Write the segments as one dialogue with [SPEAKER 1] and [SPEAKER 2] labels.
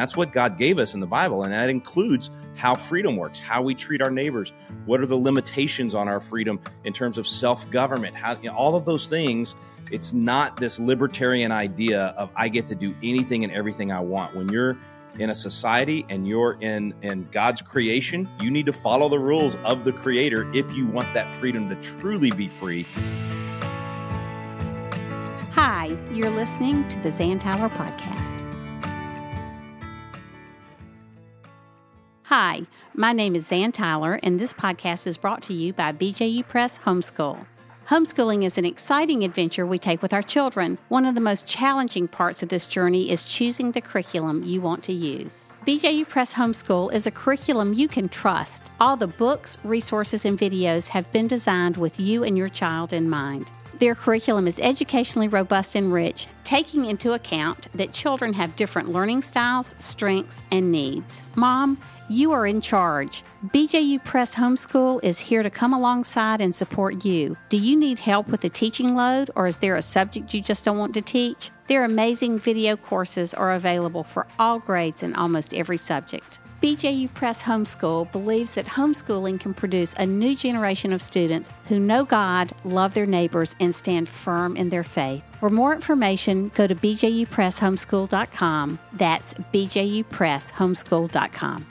[SPEAKER 1] That's what God gave us in the Bible. And that includes how freedom works, how we treat our neighbors, what are the limitations on our freedom in terms of self government, how you know, all of those things. It's not this libertarian idea of I get to do anything and everything I want. When you're in a society and you're in in God's creation, you need to follow the rules of the creator if you want that freedom to truly be free.
[SPEAKER 2] Hi, you're listening to the Zan Tyler podcast. Hi, my name is Zan Tyler, and this podcast is brought to you by BJU Press Homeschool. Homeschooling is an exciting adventure we take with our children. One of the most challenging parts of this journey is choosing the curriculum you want to use. BJU Press Homeschool is a curriculum you can trust. All the books, resources, and videos have been designed with you and your child in mind. Their curriculum is educationally robust and rich, taking into account that children have different learning styles, strengths, and needs. Mom, you are in charge. BJU Press Homeschool is here to come alongside and support you. Do you need help with the teaching load, or is there a subject you just don't want to teach? Their amazing video courses are available for all grades and almost every subject. BJU Press Homeschool believes that homeschooling can produce a new generation of students who know God, love their neighbors, and stand firm in their faith. For more information, go to bjupresshomeschool.com. That's bjupresshomeschool.com.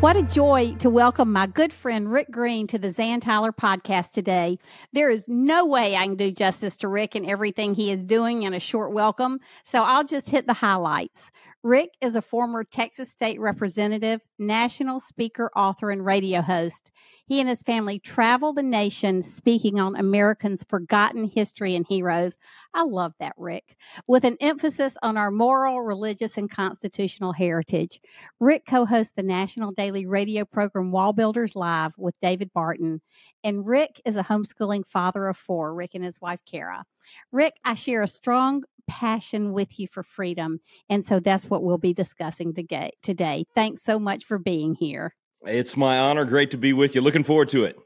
[SPEAKER 2] What a joy to welcome my good friend Rick Green to the Zan Tyler podcast today. There is no way I can do justice to Rick and everything he is doing in a short welcome, so I'll just hit the highlights. Rick is a former Texas state representative, national speaker, author, and radio host. He and his family travel the nation speaking on Americans' forgotten history and heroes. I love that, Rick. With an emphasis on our moral, religious, and constitutional heritage. Rick co hosts the national daily radio program WallBuilders Live with David Barton. And Rick is a homeschooling father of four, Rick and his wife, Kara. Rick, I share a strong passion with you for freedom. And so that's what we'll be discussing today. Thanks so much for being here.
[SPEAKER 1] It's my honor. Great to be with you. Looking forward to it.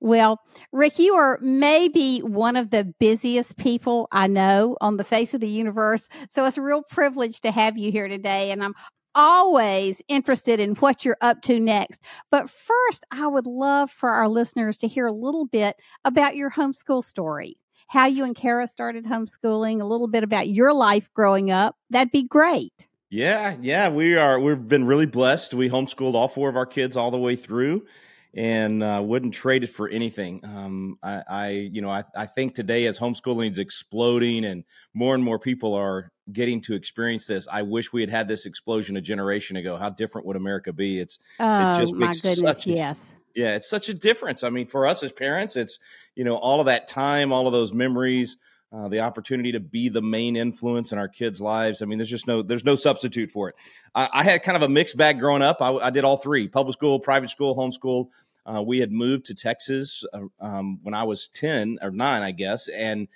[SPEAKER 2] Well, Rick, you are maybe one of the busiest people I know on the face of the universe. So it's a real privilege to have you here today. And I'm always interested in what you're up to next. But first, I would love for our listeners to hear a little bit about your homeschool story how you and Kara started homeschooling, a little bit about your life growing up, that'd be great.
[SPEAKER 1] Yeah, yeah, we are. We've been really blessed. We homeschooled all four of our kids all the way through, and uh, wouldn't trade it for anything. Um, I, I, you know, I, I think today as homeschooling is exploding and more and more people are getting to experience this, I wish we had had this explosion a generation ago. How different would America be? It's
[SPEAKER 2] oh, it just my goodness, yes.
[SPEAKER 1] Yeah, it's such a difference. I mean, for us as parents, it's you know all of that time, all of those memories, uh, the opportunity to be the main influence in our kids' lives. I mean, there's just no there's no substitute for it. I, I had kind of a mixed bag growing up. I, I, did all three: public school, private school, homeschool. Uh, we had moved to Texas uh, um, when I was ten or nine, I guess, and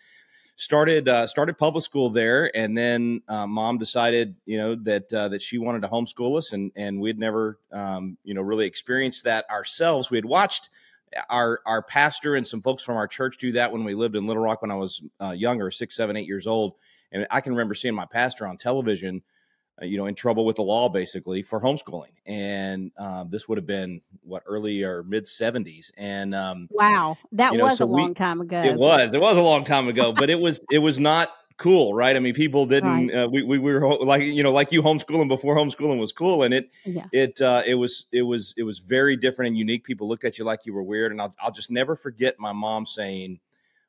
[SPEAKER 1] started uh, started public school there, and then uh, mom decided, you know, that uh, that she wanted to homeschool us, and and we had never, um, you know, really experienced that ourselves. We had watched our our pastor and some folks from our church do that when we lived in Little Rock when I was uh, younger, six, seven, eight years old, and I can remember seeing my pastor on television you know, in trouble with the law basically for homeschooling. And uh, this would have been what early or mid 70s. And um,
[SPEAKER 2] wow, that you know, was so a long we, time ago.
[SPEAKER 1] It was. It was a long time ago, but it was. It was not cool, right? I mean, people didn't. Right. Uh, we, we were like you know like you homeschooling before homeschooling was cool, and it yeah. it uh, it was it was it was very different and unique. People looked at you like you were weird, and I'll I'll just never forget my mom saying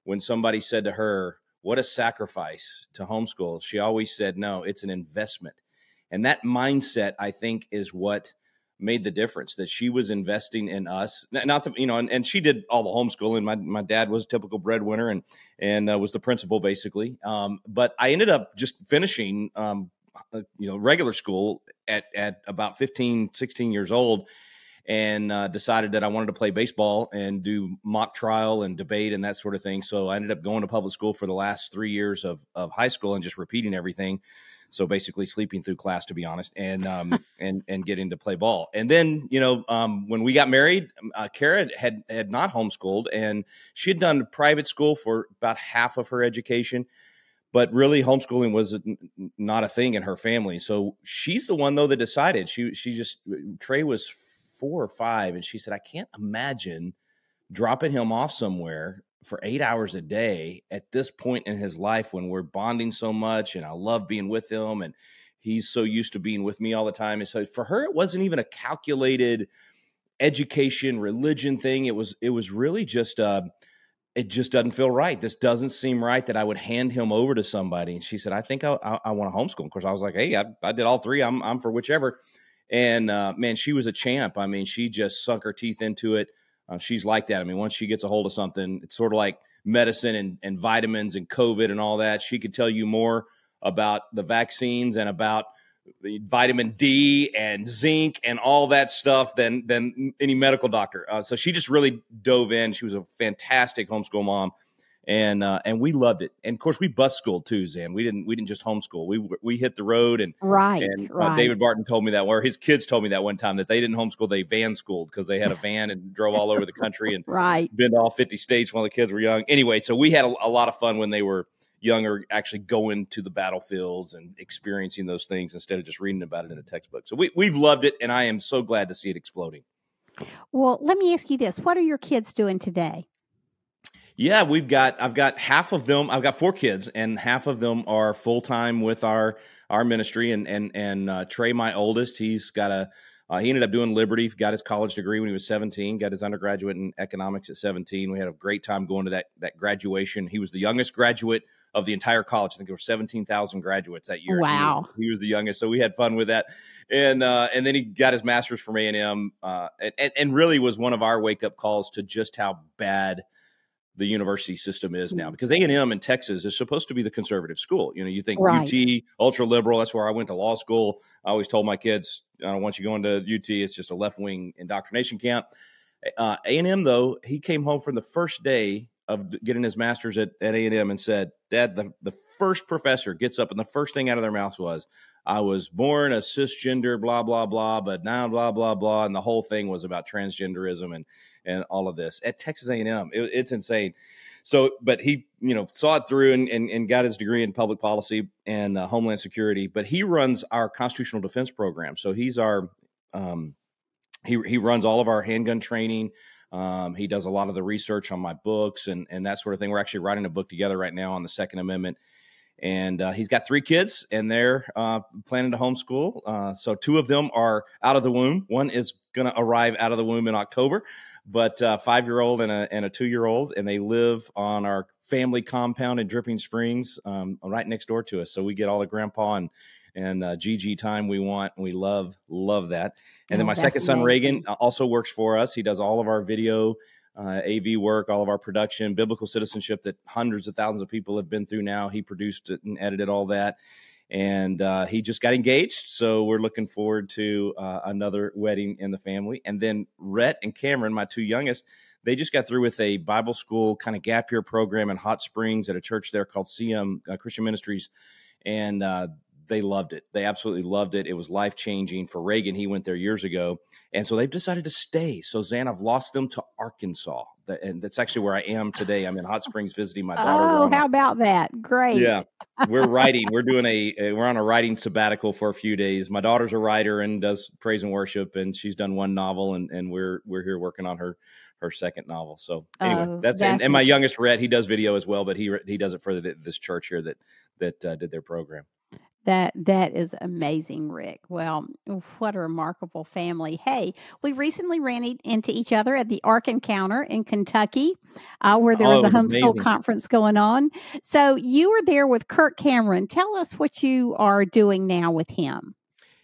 [SPEAKER 1] when somebody said to her, "What a sacrifice to homeschool," she always said, "No, it's an investment." And that mindset, I think, is what made the difference that she was investing in us. Not the, you know, and, and she did all the homeschooling. My, my dad was a typical breadwinner and, and uh, was the principal basically. Um, but I ended up just finishing, um, uh, you know, regular school at, at about 15, 16 years old and uh, decided that I wanted to play baseball and do mock trial and debate and that sort of thing. So I ended up going to public school for the last three years of, of high school and just repeating everything. So basically, sleeping through class, to be honest, and um, and and getting to play ball. And then you know, um, when we got married, uh, Kara had had not homeschooled, and she had done private school for about half of her education. but really homeschooling was not a thing in her family. So she's the one though that decided. She she just Trey was four or five, and she said, I can't imagine dropping him off somewhere for eight hours a day at this point in his life when we're bonding so much and I love being with him and he's so used to being with me all the time. And so for her, it wasn't even a calculated education, religion thing. It was it was really just uh it just doesn't feel right. This doesn't seem right that I would hand him over to somebody. And she said, I think I, I, I want to homeschool. Of course, I was like, hey, I, I did all three. I'm, I'm for whichever. And uh, man, she was a champ. I mean, she just sunk her teeth into it. Uh, she's like that. I mean, once she gets a hold of something, it's sort of like medicine and, and vitamins and COVID and all that. She could tell you more about the vaccines and about the vitamin D and zinc and all that stuff than than any medical doctor. Uh, so she just really dove in. She was a fantastic homeschool mom and uh, and we loved it. And of course, we bus schooled too, Zan. We didn't we didn't just homeschool. We we hit the road and
[SPEAKER 2] right.
[SPEAKER 1] And
[SPEAKER 2] uh, right.
[SPEAKER 1] David Barton told me that, or his kids told me that one time that they didn't homeschool, they van schooled because they had a van and drove all over the country and
[SPEAKER 2] right.
[SPEAKER 1] been to all fifty states while the kids were young. Anyway, so we had a, a lot of fun when they were younger, actually going to the battlefields and experiencing those things instead of just reading about it in a textbook. So we we've loved it, and I am so glad to see it exploding.
[SPEAKER 2] Well, let me ask you this: What are your kids doing today?
[SPEAKER 1] Yeah, we've got I've got half of them. I've got four kids, and half of them are full time with our our ministry. And and and uh, Trey, my oldest, he's got a uh, he ended up doing Liberty, got his college degree when he was 17, got his undergraduate in economics at 17. We had a great time going to that that graduation. He was the youngest graduate of the entire college. I think there were 17,000 graduates that year.
[SPEAKER 2] Wow.
[SPEAKER 1] He was, he was, the youngest. So we had fun with that. And, uh, and then he got his master's from A&M, uh, and, and really was one of our wake up calls to just how bad – the university system is now mm. because a&m in texas is supposed to be the conservative school you know you think right. ut ultra liberal that's where i went to law school i always told my kids i don't want you going to ut it's just a left-wing indoctrination camp uh, a&m though he came home from the first day of getting his master's at, at a&m and said dad the, the first professor gets up and the first thing out of their mouth was i was born a cisgender blah blah blah but now blah blah blah and the whole thing was about transgenderism and and all of this at Texas A&M. It, it's insane. So, but he, you know, saw it through and, and, and got his degree in public policy and uh, homeland security. But he runs our constitutional defense program. So he's our, um, he he runs all of our handgun training. Um, he does a lot of the research on my books and and that sort of thing. We're actually writing a book together right now on the Second Amendment and uh, he's got three kids and they're uh, planning to homeschool uh, so two of them are out of the womb one is going to arrive out of the womb in october but uh, five year old and a, and a two year old, and they live on our family compound in Dripping Springs, um, right next door to us. So we get all the grandpa and and uh, GG time we want. And we love love that. And oh, then my second son amazing. Reagan uh, also works for us. He does all of our video. Uh, AV work, all of our production, biblical citizenship that hundreds of thousands of people have been through now. He produced it and edited all that and uh, he just got engaged. So we're looking forward to uh, another wedding in the family. And then Rhett and Cameron, my two youngest, they just got through with a Bible school kind of gap year program in Hot Springs at a church there called CM uh, Christian Ministries, and uh, they loved it. They absolutely loved it. It was life changing for Reagan. He went there years ago, and so they've decided to stay. So Zan, I've lost them to Arkansas that, and that's actually where I am today. I'm in Hot Springs visiting my daughter.
[SPEAKER 2] Oh, how a, about that? Great.
[SPEAKER 1] Yeah, we're writing. We're doing a, a, we're on a writing sabbatical for a few days. My daughter's a writer and does praise and worship, and she's done one novel, and and we're we're here working on her her second novel. So anyway, oh, that's, that's and, and, my youngest Rhett, he does video as well, but he he does it for the, this church here that that uh, did their program.
[SPEAKER 2] That that is amazing, Rick. Well, what a remarkable family. Hey, we recently ran into each other at the Ark Encounter in Kentucky, uh, where there was oh, a homeschool amazing. conference going on. So you were there with Kirk Cameron. Tell us what you are doing now with him.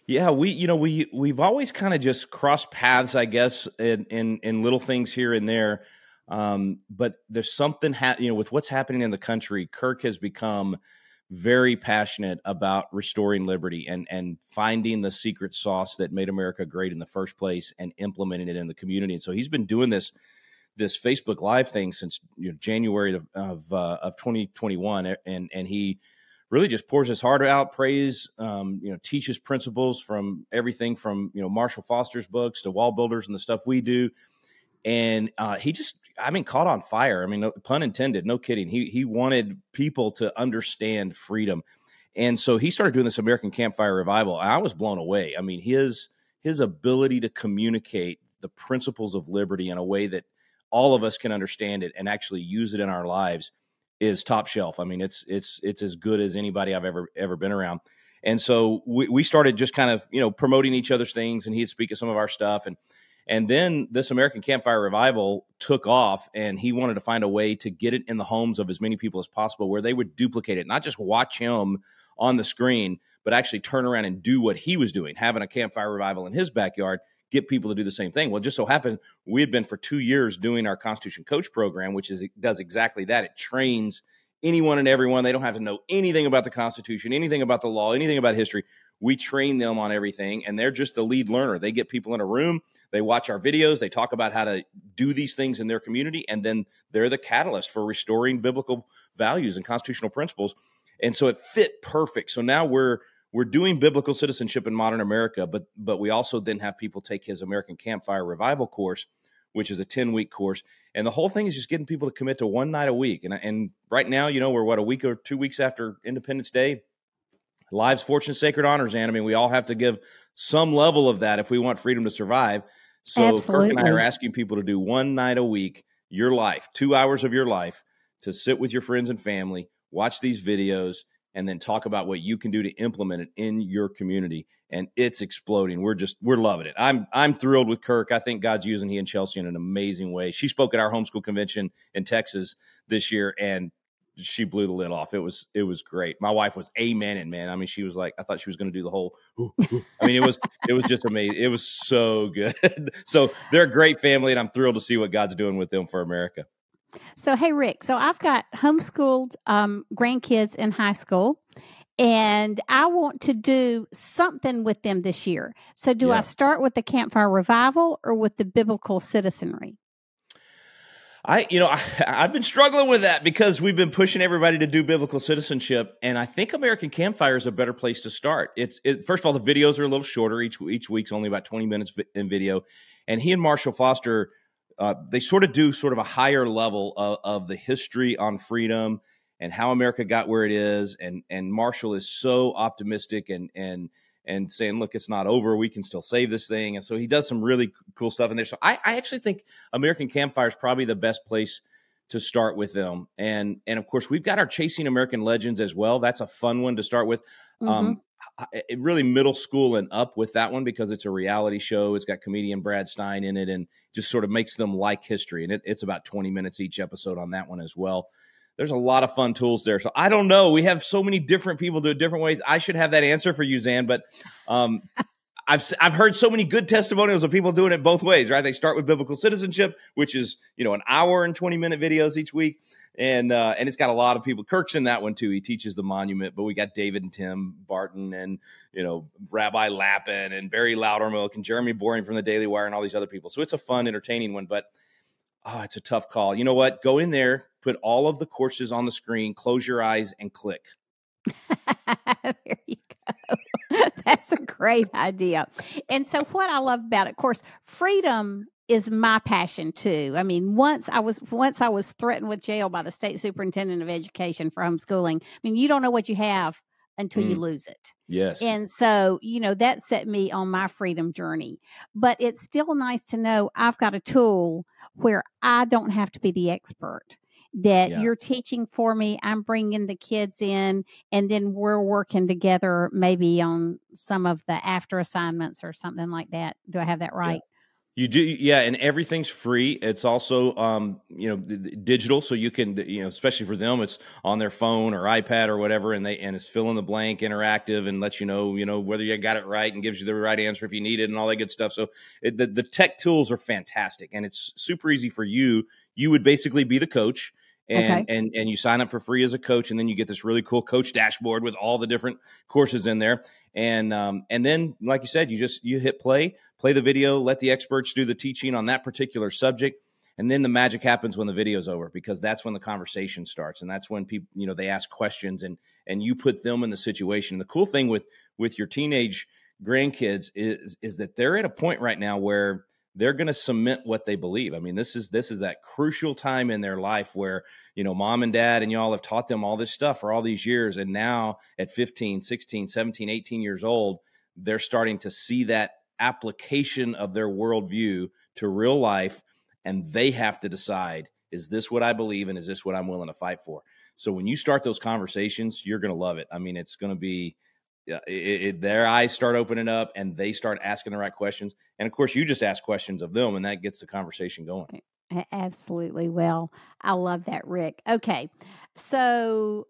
[SPEAKER 1] Yeah, we you know we we've always kind of just crossed paths, I guess, in in, in little things here and there. Um, but there's something ha- you know with what's happening in the country. Kirk has become very passionate about restoring liberty and and finding the secret sauce that made America great in the first place and implementing it in the community. And so he's been doing this this Facebook Live thing since you know, January of of, uh, of 2021, and and he really just pours his heart out, prays, um, you know, teaches principles from everything from you know Marshall Foster's books to WallBuilders and the stuff we do and uh, he just I mean caught on fire. I mean, no, pun intended, no kidding. He he wanted people to understand freedom, and so he started doing this American Campfire Revival. I was blown away. I mean, his his ability to communicate the principles of liberty in a way that all of us can understand it and actually use it in our lives is top shelf. I mean, it's it's it's as good as anybody I've ever ever been around. And so we, we started just kind of you know promoting each other's things, and he'd speak at some of our stuff, and and then this American Campfire Revival took off, and he wanted to find a way to get it in the homes of as many people as possible, where they would duplicate it, not just watch him on the screen, but actually turn around and do what he was doing, having a campfire revival in his backyard get people to do the same thing. Well, just so happened we had been for two years doing our Constitution Coach program, which is does exactly that. It trains anyone and everyone. They don't have to know anything about the Constitution, anything about the law, anything about history. We train them on everything, and they're just the lead learner. They get people in a room, they watch our videos, they talk about how to do these things in their community, and then they're the catalyst for restoring biblical values and constitutional principles. And so it fit perfect. So now we're we're doing biblical citizenship in modern America, but but we also then have people take his American Campfire Revival course, which is a 10 week course. And the whole thing is just getting people to commit to one night a week. And, and right now, you know, we're what, a week or two weeks after Independence Day. Lives, fortune, sacred honors, and I mean, we all have to give some level of that if we want freedom to survive. So Absolutely. Kirk and I are asking people to do one night a week, your life, two hours of your life, to sit with your friends and family, watch these videos, and then talk about what you can do to implement it in your community. And it's exploding. We're just we're loving it. I'm i'm thrilled with kirk. I think god's using he and chelsea in an amazing way. She spoke at our homeschool convention in texas this year and she blew the lid off it was it was great my wife was amen and man i mean she was like i thought she was going to do the whole ooh, ooh. i mean it was it was just amazing it was so good so they're a great family and i'm thrilled to see what god's doing with them for america
[SPEAKER 2] so, hey, Rick, so I've got homeschooled um, grandkids in high school, and I want to do something with them this year. So, do yeah. I start with the campfire revival or with the biblical citizenry?
[SPEAKER 1] I, you know, I, have been struggling with that because we've been pushing everybody to do biblical citizenship, and I think American Campfire is a better place to start. It's it, first of all, the videos are a little shorter. Each each week's only about twenty minutes in video, and he and Marshall Foster uh, they sort of do sort of a higher level of, of, the history on freedom and how America got where it is. And and Marshall is so optimistic and and and saying, look, it's not over. We can still save this thing. And so he does some really cool stuff in there. So I, I actually think American Campfire is probably the best place to start with them. And and of course we've got our Chasing American Legends as well. That's a fun one to start with. Um, mm-hmm. Um, it really middle school and up with that one because it's a reality show. It's got comedian Brad Stine in it and just sort of makes them like history. And it, it's about 20 minutes each episode on that one as well. There's a lot of fun tools there. So I don't know. We have so many different people do it different ways. I should have that answer for you, Zan, but um, I've I've heard so many good testimonials of people doing it both ways, right? They start with biblical citizenship, which is you know an hour and 20 minute videos each week and uh, and it's got a lot of people. Kirk's in that one too. He teaches the monument, but we got David and Tim Barton, and you know Rabbi Lapin and Barry Loudermilk and Jeremy Boring from the Daily Wire and all these other people. So it's a fun, entertaining one, but oh, it's a tough call. You know what? Go in there, put all of the courses on the screen, close your eyes, and click.
[SPEAKER 2] there you go. That's a great idea. And so, what I love about it, of course, freedom is my passion too. I mean, once I was once I was threatened with jail by the state superintendent of education for homeschooling. I mean, you don't know what you have until mm. you lose it.
[SPEAKER 1] Yes.
[SPEAKER 2] And so, you know, that set me on my freedom journey. But it's still nice to know I've got a tool where I don't have to be the expert. That yeah. you're teaching for me, I'm bringing the kids in, and then we're working together maybe on some of the after assignments or something like that. Do I have that right?
[SPEAKER 1] You do, yeah, and everything's free. It's also, um, you know, digital, so you can, you know, especially for them, it's on their phone or iPad or whatever, and they and it's fill in the blank, interactive, and lets you know, you know, whether you got it right and gives you the right answer if you need it and all that good stuff. So it, the the tech tools are fantastic, and it's super easy for you. You would basically be the coach and okay. and and you sign up for free as a coach and then you get this really cool coach dashboard with all the different courses in there and um, and then like you said you just you hit play play the video let the experts do the teaching on that particular subject and then the magic happens when the video's over because that's when the conversation starts and that's when people you know they ask questions and and you put them in the situation the cool thing with with your teenage grandkids is is that they're at a point right now where they're going to cement what they believe. I mean, this is this is that crucial time in their life where, you know, mom and dad and y'all have taught them all this stuff for all these years and now at 15, 16, 17, 18 years old, they're starting to see that application of their worldview to real life and they have to decide is this what I believe and is this what I'm willing to fight for? So when you start those conversations, you're going to love it. I mean, it's going to be it, it, their eyes start opening up and they start asking the right questions. And of course, you just ask questions of them, and that gets the conversation going.
[SPEAKER 2] Absolutely. Well, I love that, Rick. Okay. So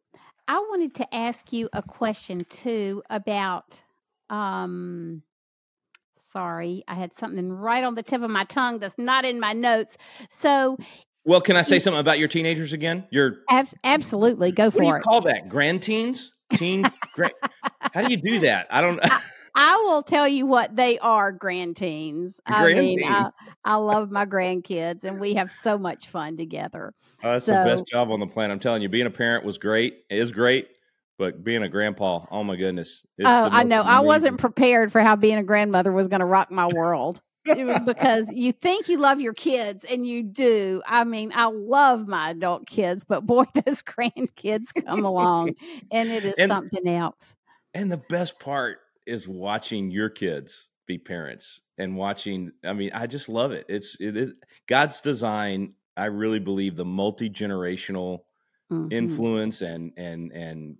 [SPEAKER 2] I wanted to ask you a question too about um sorry, I had something right on the tip of my tongue that's not in my notes. So
[SPEAKER 1] well, can I say something about your teenagers again? Your
[SPEAKER 2] ab- absolutely go for
[SPEAKER 1] what do you
[SPEAKER 2] it.
[SPEAKER 1] Call that grand teens, teen. grand, how do you do that? I don't.
[SPEAKER 2] I, I will tell you what they are, grand teens. Grand I mean, I, I, love my grandkids, and we have so much fun together.
[SPEAKER 1] Uh, that's so, the best job on the planet. I'm telling you, being a parent was great. It is great, but being a grandpa, oh my goodness!
[SPEAKER 2] oh, I know. Amazing. I wasn't prepared for how being a grandmother was going to rock my world because you think you love your kids and you do. I mean, I love my adult kids, but boy, those grandkids come along and it is and, something else.
[SPEAKER 1] And the best part is watching your kids be parents and watching. I mean, I just love it. It's it is God's design. I really believe the multi generational mm-hmm. influence and and and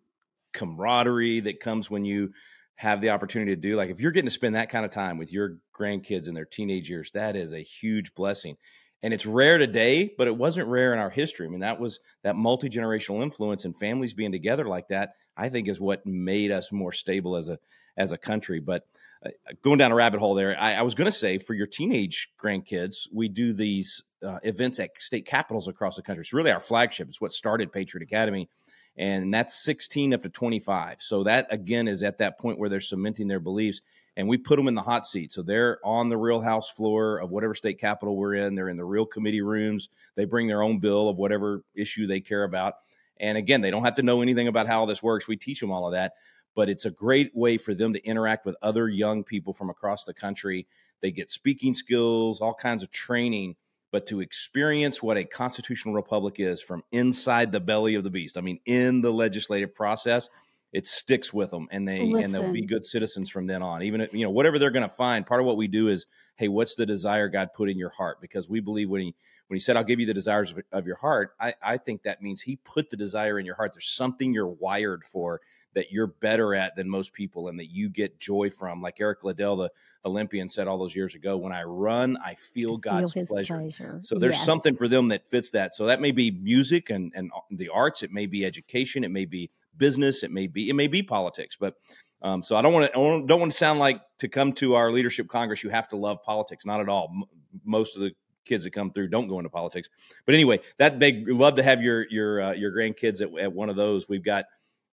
[SPEAKER 1] camaraderie that comes when you have the opportunity to do. Like if you're getting to spend that kind of time with your grandkids in their teenage years, that is a huge blessing. And it's rare today, but it wasn't rare in our history. I mean, that was that multi generational influence and families being together like that. I think is what made us more stable as a as a country. But uh, going down a rabbit hole there, I, I was going to say for your teenage grandkids, we do these uh, events at state capitals across the country. It's really our flagship. It's what started Patriot Academy and that's 16 up to 25. So that again is at that point where they're cementing their beliefs, and we put them in the hot seat. So they're on the real house floor of whatever state capital we're in. They're in the real committee rooms. They bring their own bill of whatever issue they care about. And again, they don't have to know anything about how this works. We teach them all of that, but it's a great way for them to interact with other young people from across the country. They get speaking skills, all kinds of training but to experience what a constitutional republic is from inside the belly of the beast. I mean, in the legislative process, it sticks with them, and they Listen. and they'll be good citizens from then on. Even if, you know whatever they're going to find. Part of what we do is, hey, what's the desire God put in your heart? Because we believe when he when he said, "I'll give you the desires of, of your heart," I, I think that means He put the desire in your heart. There's something you're wired for that you're better at than most people and that you get joy from. Like Eric Liddell, the Olympian, said all those years ago, when I run, I feel God's feel pleasure. pleasure. So there's yes. something for them that fits that. So that may be music and, and the arts, it may be education, it may be business, it may be it may be politics, but um, so I don't want to don't want to sound like to come to our leadership congress you have to love politics. Not at all. M- most of the kids that come through don't go into politics. But anyway, that big love to have your your uh, your grandkids at, at one of those. We've got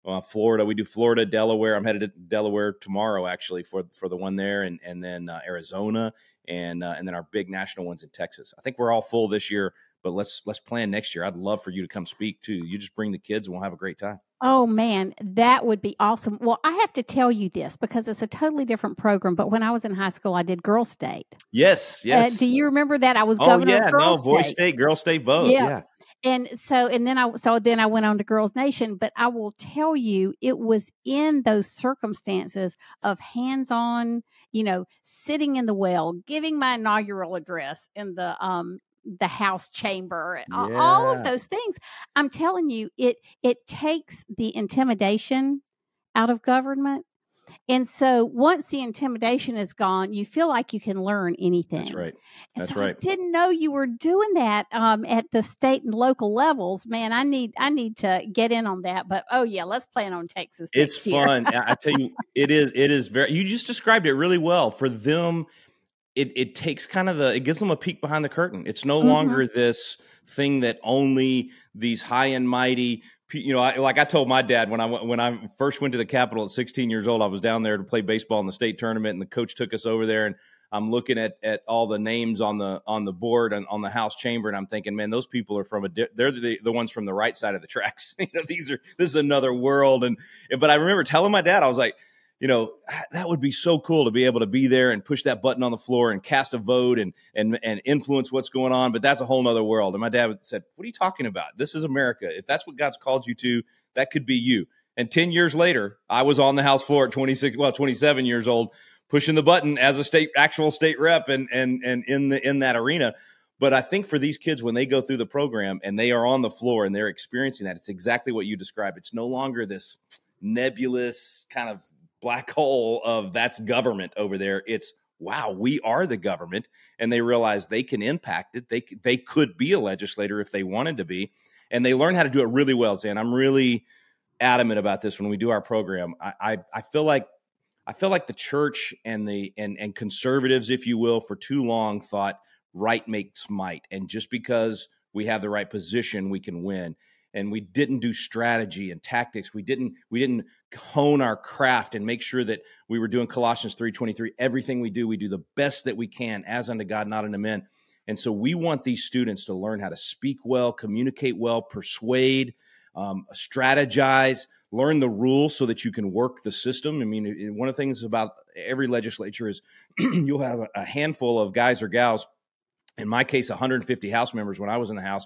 [SPEAKER 1] uh, Florida. We do Florida, Delaware. I'm headed to Delaware tomorrow, actually, for for the one there, and and then uh, Arizona, and uh, and then our big national ones in Texas. I think we're all full this year, but let's let's plan next year. I'd love for you to come speak too. You just bring the kids, and we'll have a great time.
[SPEAKER 2] Oh man, that would be awesome. Well, I have to tell you this because it's a totally different program. But when I was in high school, I did Girl State.
[SPEAKER 1] Yes, yes.
[SPEAKER 2] Uh, do you remember that? I was governor? oh, yeah, no,
[SPEAKER 1] State. Boy State, Girl State, both. Yeah. yeah
[SPEAKER 2] and so and then i so then i went on to girls nation but i will tell you it was in those circumstances of hands-on you know sitting in the well giving my inaugural address in the um the house chamber yeah. all of those things i'm telling you it it takes the intimidation out of government and so once the intimidation is gone, you feel like you can learn anything.
[SPEAKER 1] That's right.
[SPEAKER 2] That's
[SPEAKER 1] so right.
[SPEAKER 2] I didn't know you were doing that um, at the state and local levels. Man, I need I need to get in on that. But oh yeah, let's plan on Texas.
[SPEAKER 1] It's fun. I tell you, it is. It is very. You just described it really well. For them, it it takes kind of the it gives them a peek behind the curtain. It's no mm-hmm. longer this thing that only these high and mighty you know, I, like I told my dad when I when I first went to the Capitol at 16 years old, I was down there to play baseball in the state tournament, and the coach took us over there, and I'm looking at at all the names on the on the board and on the House chamber, and I'm thinking, man, those people are from a they're the, the ones from the right side of the tracks. you know, these are this is another world, and but I remember telling my dad, I was like, you know, ah, that would be so cool to be able to be there and push that button on the floor and cast a vote and and and influence what's going on. But that's a whole nother world. And my dad said, "What are you talking about? This is America. If that's what God's called you to, that could be you." And ten years later, I was on the House floor at twenty six, well, twenty seven years old, pushing the button as a state actual state rep and and and in the in that arena. But I think for these kids, when they go through the program and they are on the floor and they're experiencing that, it's exactly what you described. It's no longer this nebulous kind of black hole of that's government over there. It's wow, we are the government, and they realize they can impact it. They they could be a legislator if they wanted to be, and they learn how to do it really well. Zan, I'm really adamant about this when we do our program. I I, I feel like I feel like the church and the and and conservatives, if you will, for too long thought right makes might, and just because we have the right position, we can win and we didn't do strategy and tactics. We didn't we didn't hone our craft and make sure that we were doing colossians 3.23 everything we do we do the best that we can as unto god not unto men. And so we want these students to learn how to speak well communicate well persuade um, strategize learn the rules so that you can work the system. I mean one of the things about every legislature is you'll have a handful of guys or gals in my case 150 house members when i was in the house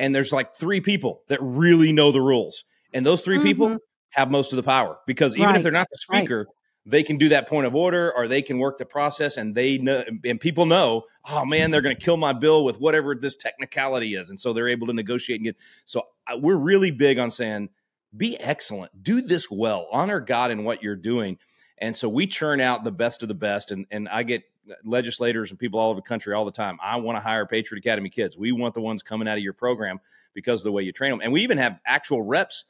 [SPEAKER 1] and there's like three people that really know the rules, and those 3 mm-hmm. people have most of the power because even right. if they're not the speaker, right. they can do that point of order or they can work the process, and they know and people know, oh man, they're going to kill my bill with whatever this technicality is, and so they're able to negotiate and get. So we're really big on saying, be excellent, do this well, honor God in what you're doing. And so we churn out the best of the best. And, and I get legislators and people all over the country all the time. I want to hire Patriot Academy kids. We want the ones coming out of your program because of the way you train them. And we even have actual reps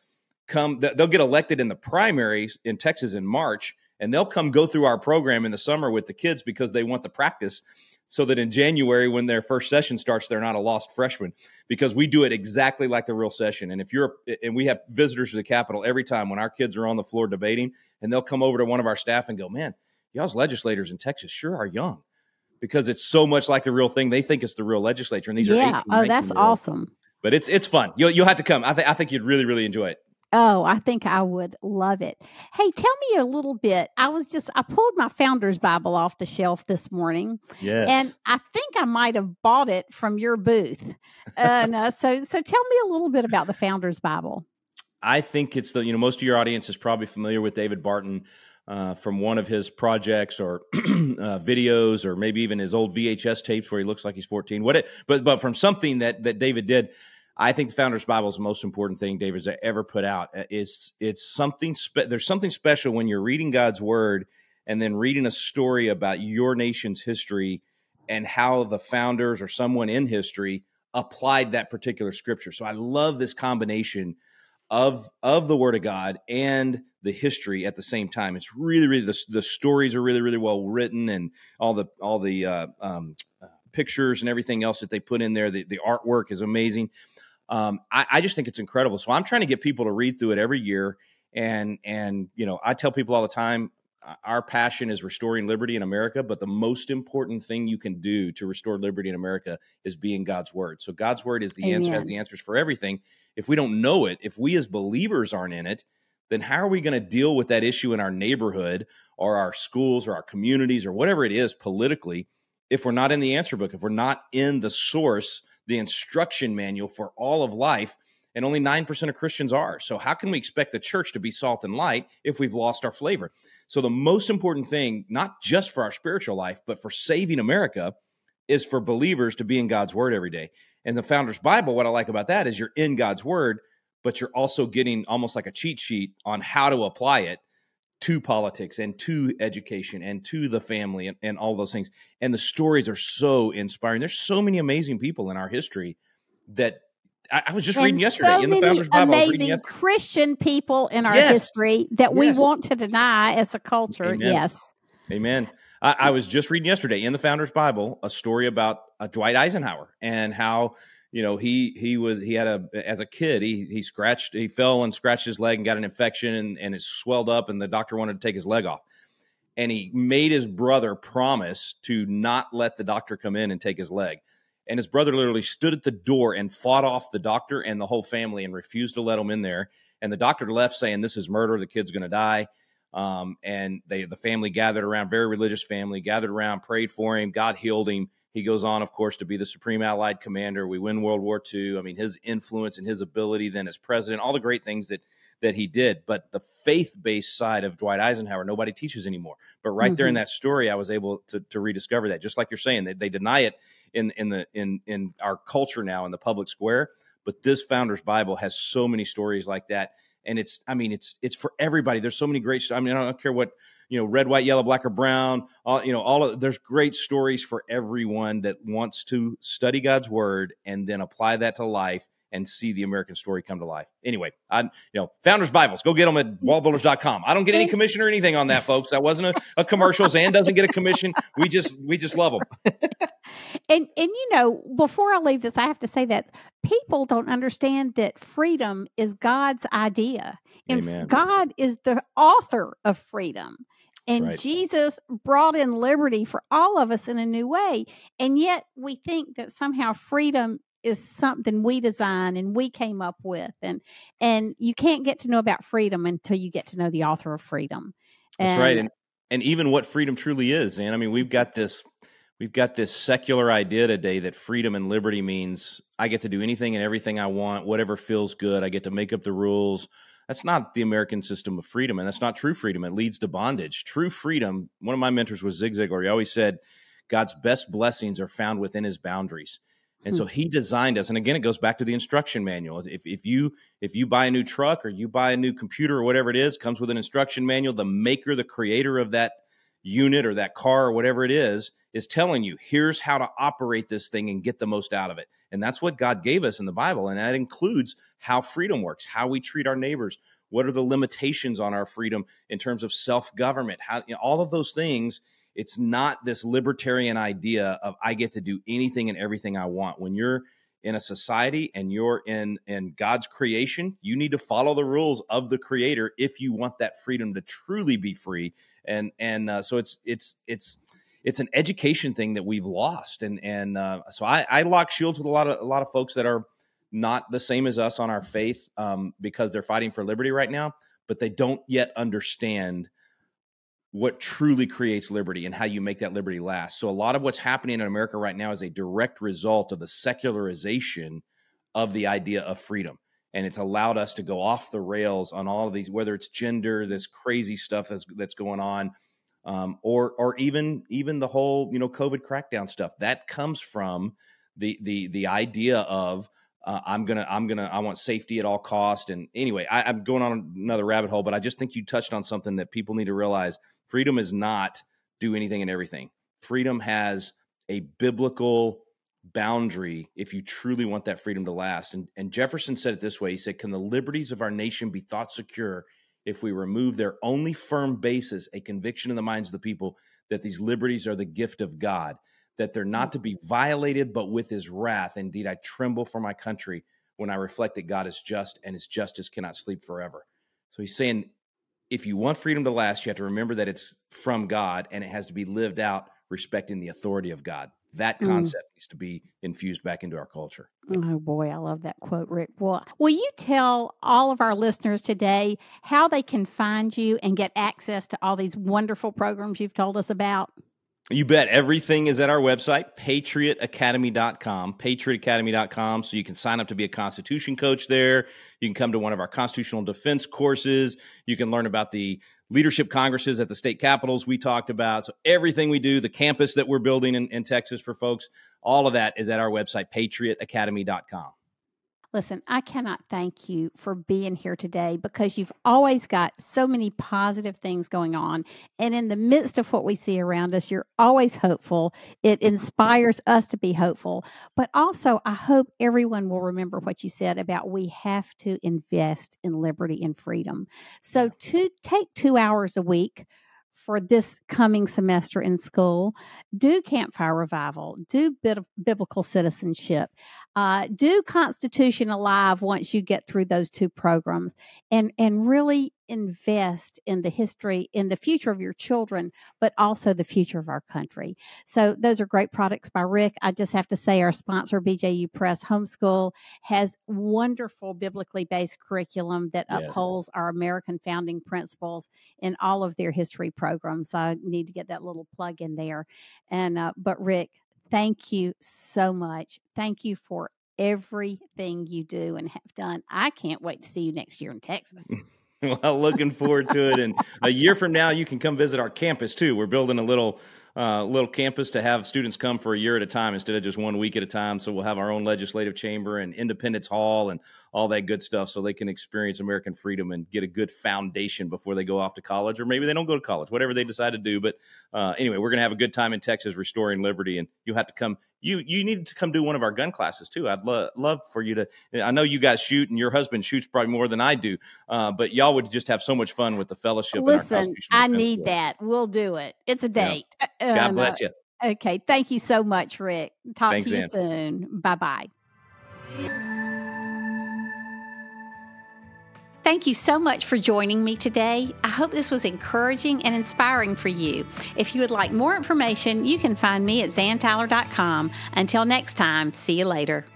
[SPEAKER 1] come, they'll get elected in the primaries in Texas in March, and they'll come go through our program in the summer with the kids because they want the practice so that in January, when their first session starts, they're not a lost freshman because we do it exactly like the real session. And if you're, and we have visitors to the Capitol every time when our kids are on the floor debating, and they'll come over to one of our staff and go, man, y'all's legislators in Texas sure are young because it's so much like the real thing. They think it's the real legislature, and these
[SPEAKER 2] yeah.
[SPEAKER 1] are 18,
[SPEAKER 2] oh, that's awesome.
[SPEAKER 1] But it's it's fun. You'll you'll have to come. I think I think you'd really really enjoy it.
[SPEAKER 2] Oh, I think I would love it. Hey, tell me a little bit. I was just I pulled my Founders Bible off the shelf this morning.
[SPEAKER 1] Yes.
[SPEAKER 2] And I think I might have bought it from your booth. and uh, so so tell me a little bit about the Founders Bible.
[SPEAKER 1] I think it's the you know most of your audience is probably familiar with David Barton uh, from one of his projects or uh, videos or maybe even his old VHS tapes where he looks like he's 14. What it, but but from something that that David did, I think the Founders Bible is the most important thing David's ever put out. Uh, it's it's something spe- there's something special when you're reading God's word and then reading a story about your nation's history and how the founders or someone in history applied that particular scripture. So I love this combination of of the Word of God and the history at the same time. It's really, really the, the stories are really, really well written, and all the all the uh, um, uh, pictures and everything else that they put in there. The, the artwork is amazing. Um, I, I just think it's incredible. So I'm trying to get people to read through it every year, and and you know I tell people all the time Uh, our passion is restoring liberty in America, but the most important thing you can do to restore liberty in America is being God's word. So God's word is the Amen. answer, has the answers for everything. If we don't know it, if we as believers aren't in it, then how are we going to deal with that issue in our neighborhood or our schools or our communities or whatever it is politically if we're not in the answer book, if we're not in the source, the instruction manual for all of life? And only 9% of Christians are. So, how can we expect the church to be salt and light if we've lost our flavor? So, the most important thing, not just for our spiritual life, but for saving America, is for believers to be in God's word every day. And the Founders Bible, what I like about that is you're in God's word, but you're also getting almost like a cheat sheet on how to apply it to politics and to education and to the family and, and all those things. And the stories are so inspiring. There's so many amazing people in our history that I, I was just and reading yesterday
[SPEAKER 2] so
[SPEAKER 1] in the Founders Bible.
[SPEAKER 2] Amazing Christian people in our yes. history that yes. we want to deny as a culture. Amen. Yes.
[SPEAKER 1] Amen. I, I, was just reading yesterday in the Founders Bible a story about uh, Dwight Eisenhower and how you know he he was he had a as a kid he he scratched he fell and scratched his leg and got an infection and, and it swelled up and the doctor wanted to take his leg off and he made his brother promise to not let the doctor come in and take his leg and his brother literally stood at the door and fought off the doctor and the whole family and refused to let him in there. And the doctor left saying, This is murder. The kid's going to die. Um, and they the family gathered around, very religious family, gathered around, prayed for him. God healed him. He goes on, of course, to be the Supreme Allied Commander. We win World War II. I mean, his influence and his ability then as president, all the great things that that he did. But the faith based side of Dwight Eisenhower, nobody teaches anymore. But right mm-hmm. there in mm-hmm. that story, I was able to, to rediscover that. Just like you're saying, they, they deny it in in the in in our culture now in the public square. But this Founders Bible has so many stories like that, and it's I mean it's it's for everybody. There's so many great. I mean I don't care what you know red white yellow black or brown all you know all of there's great stories for everyone that wants to study god's word and then apply that to life and see the American story come to life. Anyway, I you know, Founders Bibles, go get them at wallbuilders.com. I don't get any commission or anything on that, folks. That wasn't a, a commercial. Zan doesn't get a commission. We just we just love them.
[SPEAKER 2] and and you know, before I leave this, I have to say that people don't understand that freedom is God's idea. And Amen. God is the author of freedom. And right. Jesus brought in liberty for all of us in a new way. And yet we think that somehow freedom is something we design and we came up with and and you can't get to know about freedom until you get to know the author of freedom
[SPEAKER 1] and, that's right and and even what freedom truly is and i mean we've got this we've got this secular idea today that freedom and liberty means i get to do anything and everything i want whatever feels good i get to make up the rules. That's not the american system of freedom and that's not true freedom it leads to bondage. True freedom one of my mentors was zig ziglar he always said god's best blessings are found within his boundaries and so hmm. he designed us. And again, it goes back to the instruction manual. If, if you if you buy a new truck or you buy a new computer or whatever it is, comes with an instruction manual. The maker, the creator of that unit or that car or whatever it is, is telling you, here's how to operate this thing and get the most out of it. And that's what God gave us in the Bible. And that includes how freedom works, how we treat our neighbors, what are the limitations on our freedom in terms of self-government, how you know, all of those things it's not this libertarian idea of I get to do anything and everything I want. When you're in a society and you're in in God's creation, you need to follow the rules of the creator if you want that freedom to truly be free. And and uh, so it's it's it's it's an education thing that we've lost. And and uh, so I, I lock shields with a lot of a lot of folks that are not the same as us on our faith um, because they're fighting for liberty right now, but they don't yet understand what truly creates liberty and how you make that liberty last. So a lot of what's happening in America right now is a direct result of the secularization of the idea of freedom. And it's allowed us to go off the rails on all of these, whether it's gender, this crazy stuff that's that's going on, um, or or even even the whole you know COVID crackdown stuff. That comes from the the the idea of uh, I'm gonna I'm gonna I want safety at all cost. And anyway, I, I'm going on another rabbit hole, but I just think you touched on something that people need to realize Freedom is not do anything and everything. Freedom has a biblical boundary if you truly want that freedom to last. And, and Jefferson said it this way He said, Can the liberties of our nation be thought secure if we remove their only firm basis, a conviction in the minds of the people that these liberties are the gift of God, that they're not to be violated, but with his wrath? Indeed, I tremble for my country when I reflect that God is just and his justice cannot sleep forever. So he's saying if you want freedom to last, you have to remember that it's from God and it has to be lived out respecting the authority of God. That mm. concept mm. needs to be infused back into our culture.
[SPEAKER 2] Oh boy, I love that quote, Rick. Well, will you tell all of our listeners today how they can find you and get access to all these wonderful programs you've told us about?
[SPEAKER 1] You bet. Everything is at our website, patriotacademy.com, patriotacademy.com. So you can sign up to be a Constitution coach there. You can come to one of our constitutional defense courses. You can learn about the leadership congresses at the state capitals we talked about. So everything we do, the campus that we're building in, in Texas for folks, all of that is at our website, patriotacademy.com.
[SPEAKER 2] Listen, I cannot thank you for being here today because you've always got so many positive things going on. And in the midst of what we see around us, you're always hopeful. It inspires us to be hopeful. But also, I hope everyone will remember what you said about we have to invest in liberty and freedom. So, to take two hours a week, for this coming semester in school, do Campfire Revival, do bit of biblical citizenship. Uh, do Constitution Alive once you get through those two programs, and and really invest in the history, in the future of your children, but also the future of our country. So those are great products by Rick. I just have to say, our sponsor, BJU Press Homeschool, has wonderful biblically based curriculum that yes. upholds our American founding principles in all of their history programs. So I need to get that little plug in there. And uh, but Rick, thank you so much. Thank you for everything you do and have done. I can't wait to see you next year in Texas.
[SPEAKER 1] well, looking forward to it. And a year from now, you can come visit our campus too. We're building a little uh, little campus to have students come for a year at a time instead of just one week at a time. So we'll have our own legislative chamber and Independence Hall and all that good stuff so they can experience American freedom and get a good foundation before they go off to college, or maybe they don't go to college, whatever they decide to do. But uh, anyway, we're going to have a good time in Texas restoring liberty, and you'll have to come. You you need to come do one of our gun classes too. I'd lo- love for you to. I know you guys shoot, and your husband shoots probably more than I do, uh, but y'all would just have so much fun with the fellowship.
[SPEAKER 2] Listen, I need that. We'll do it. It's a date.
[SPEAKER 1] Yeah. God bless you.
[SPEAKER 2] Okay. Thank you so much, Rick. Talk Thanks, to you Zan. soon. Bye bye. Thank you so much for joining me today. I hope this was encouraging and inspiring for you. If you would like more information, you can find me at zantyler.com. Until next time, see you later.